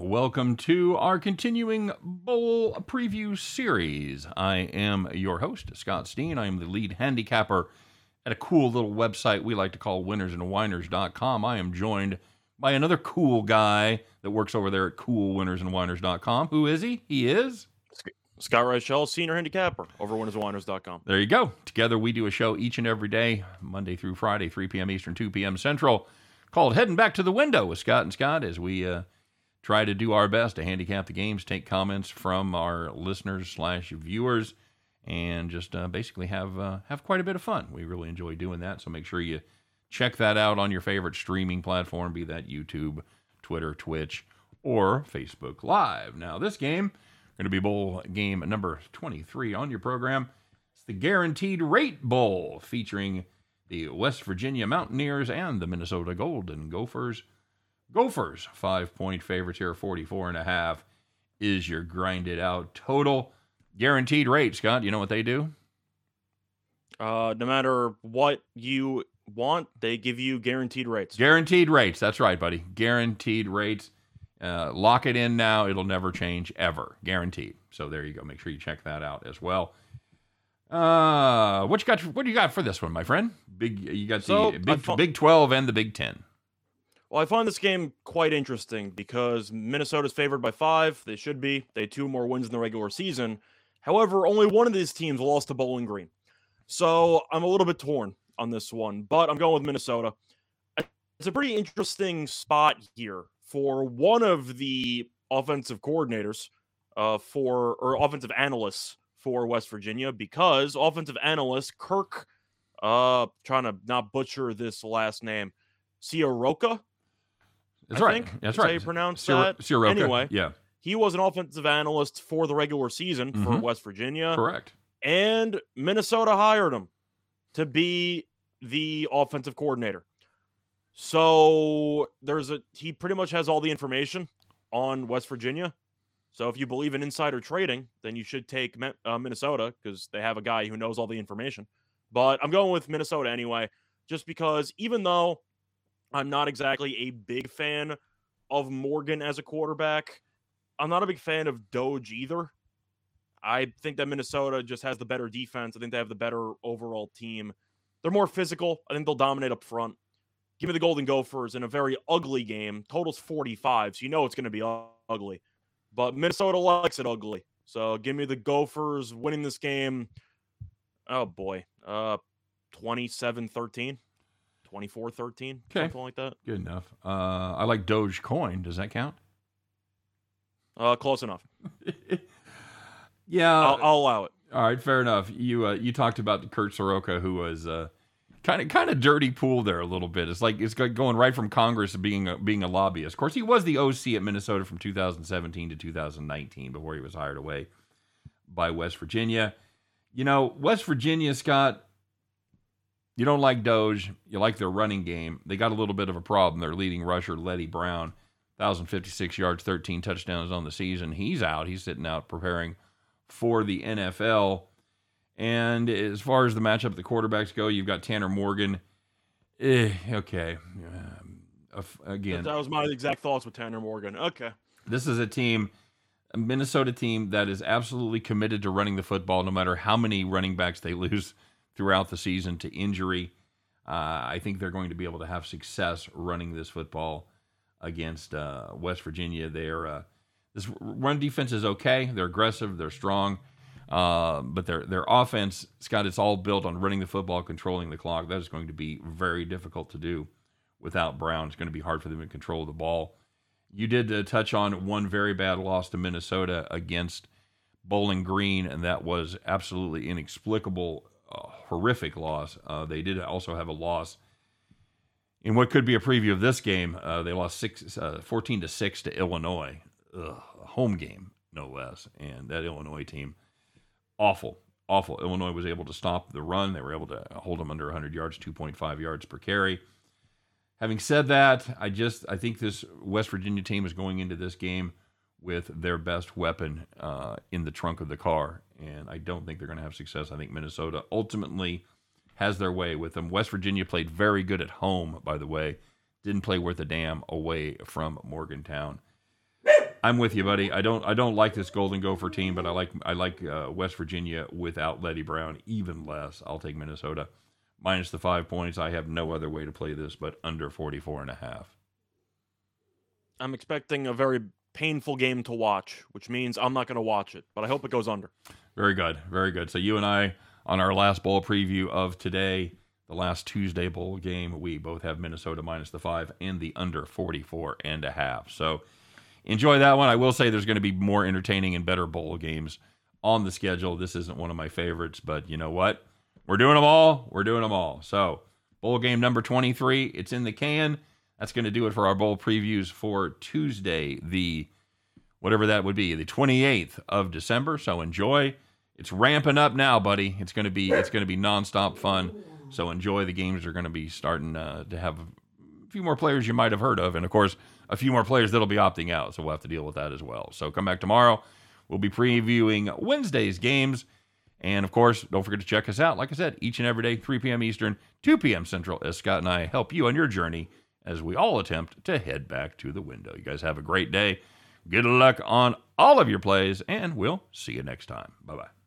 welcome to our continuing bowl preview series. I am your host, Scott Steen. I am the lead handicapper at a cool little website we like to call winnersandwhiners.com. I am joined by another cool guy that works over there at coolwinnersandwhiners.com. Who is he? He is Scott Reichel, senior handicapper over winnersandwhiners.com. There you go. Together we do a show each and every day, Monday through Friday, 3 p.m. Eastern, 2 p.m. Central, called Heading Back to the Window with Scott and Scott as we uh, try to do our best to handicap the games, take comments from our listeners slash viewers, and just uh, basically have uh, have quite a bit of fun. We really enjoy doing that, so make sure you check that out on your favorite streaming platform, be that YouTube, Twitter, Twitch, or Facebook Live. Now, this game going to be bowl game number 23 on your program. It's the Guaranteed Rate Bowl featuring the West Virginia Mountaineers and the Minnesota Golden Gophers. Gophers, five point favorites here, 44 and a half is your grinded out total. Guaranteed rate, Scott. You know what they do? Uh, no matter what you want, they give you guaranteed rates. Guaranteed rates. That's right, buddy. Guaranteed rates. Uh, lock it in now. It'll never change ever. Guaranteed. So there you go. Make sure you check that out as well. Uh, what you got? What do you got for this one, my friend? Big. You got the Big, Big Twelve and the Big Ten. Well, I find this game quite interesting because Minnesota's favored by five. They should be. They had two more wins in the regular season. However, only one of these teams lost to Bowling Green. So I'm a little bit torn on this one, but I'm going with Minnesota. It's a pretty interesting spot here for one of the offensive coordinators uh, for or offensive analysts for West Virginia because offensive analyst Kirk, uh, trying to not butcher this last name, Ciarrocca. That's I right. think That's how right. you pronounce Sir- that. Ciarrocca. Anyway. Yeah. He was an offensive analyst for the regular season for Mhm. West Virginia, Correct. and Minnesota hired him to be the offensive coordinator. So there's a he pretty much has all the information on West Virginia. So if you believe in insider trading, then you should take uh, Minnesota because they have a guy who knows all the information. But I'm going with Minnesota anyway, just because even though I'm not exactly a big fan of Morgan as a quarterback, I'm not a big fan of Doege either. I think that Minnesota just has the better defense. I think they have the better overall team. They're more physical. I think they'll dominate up front. Give me the Golden Gophers in a very ugly game. Total's 45, so you know it's going to be ugly. But Minnesota likes it ugly. So give me the Gophers winning this game. Oh boy. Uh 27-13. 24-13, Okay. something like that. Good enough. Uh, I like Doge Coin. Does that count? Uh close enough. yeah. I'll, I'll allow it. All right, fair enough. You uh, you talked about Kurt Ciarrocca, who was kind of kind of dirty pool there a little bit. It's like it's like going right from Congress to being a, being a lobbyist. Of course, he was the OC at Minnesota from 2017 to 2019 before he was hired away by West Virginia. You know, West Virginia, Scott. You don't like Doege. You like their running game. They got a little bit of a problem. Their leading rusher, Leddie Brown, 1,056 yards, 13 touchdowns on the season. He's out. He's sitting out preparing for the NFL. And as far as the matchup of the quarterbacks go, you've got Tanner Morgan. Eh, okay. Um, again, That was my exact thoughts with Tanner Morgan. Okay. this is a team, a Minnesota team that is absolutely committed to running the football, no matter how many running backs they lose throughout the season to injury. Uh, I think they're going to be able to have success running this football against uh, West Virginia. They're uh, this run defense is okay. They're aggressive. They're strong. Uh, but their their offense, Scott, it's all built on running the football, controlling the clock. That is going to be very difficult to do without Brown. It's going to be hard for them to control the ball. You did uh, touch on one very bad loss to Minnesota against Bowling Green, and that was absolutely inexplicable, horrific loss. Uh, they did also have a loss in what could be a preview of this game. Uh, they lost six, uh, 14 to six to Illinois, Ugh, a home game no less, and that Illinois team, awful, awful. Illinois was able to stop the run. They were able to hold them under 100 yards, 2.5 yards per carry. Having said that, I just I think this West Virginia team is going into this game with their best weapon uh, in the trunk of the car, and I don't think they're going to have success. I think Minnesota ultimately has their way with them. West Virginia played very good at home, by the way. Didn't play worth a damn away from Morgantown. I'm with you, buddy. I don't I don't like this Golden Gopher team, but I like I like uh, West Virginia without Leddie Brown even less. I'll take Minnesota minus the five points. I have no other way to play this but under 44 and a half. I'm expecting a very painful game to watch, which means I'm not going to watch it, but I hope it goes under. Very good. Very good. So you and I on our last bowl preview of today, the last Tuesday bowl game, we both have Minnesota minus the 5 and the under 44 and a half. So enjoy that one. I will say there's going to be more entertaining and better bowl games on the schedule. This isn't one of my favorites, but you know what? We're doing them all. We're doing them all. So, bowl game number 23, it's in the can. That's going to do it for our bowl previews for Tuesday, the whatever that would be, the 28th of December. So enjoy. It's ramping up now, buddy. It's going to be it's going to be nonstop fun. So enjoy. The games are going to be starting uh, to have a few more players you might have heard of, and of course, a few more players that'll be opting out. So we'll have to deal with that as well. So come back tomorrow. We'll be previewing Wednesday's games. And of course, don't forget to check us out. Like I said, each and every day, 3 p.m. Eastern, 2 p.m. Central, as Scott and I help you on your journey as we all attempt to head back to the window. You guys have a great day. Good luck on all of your plays, and we'll see you next time. Bye bye.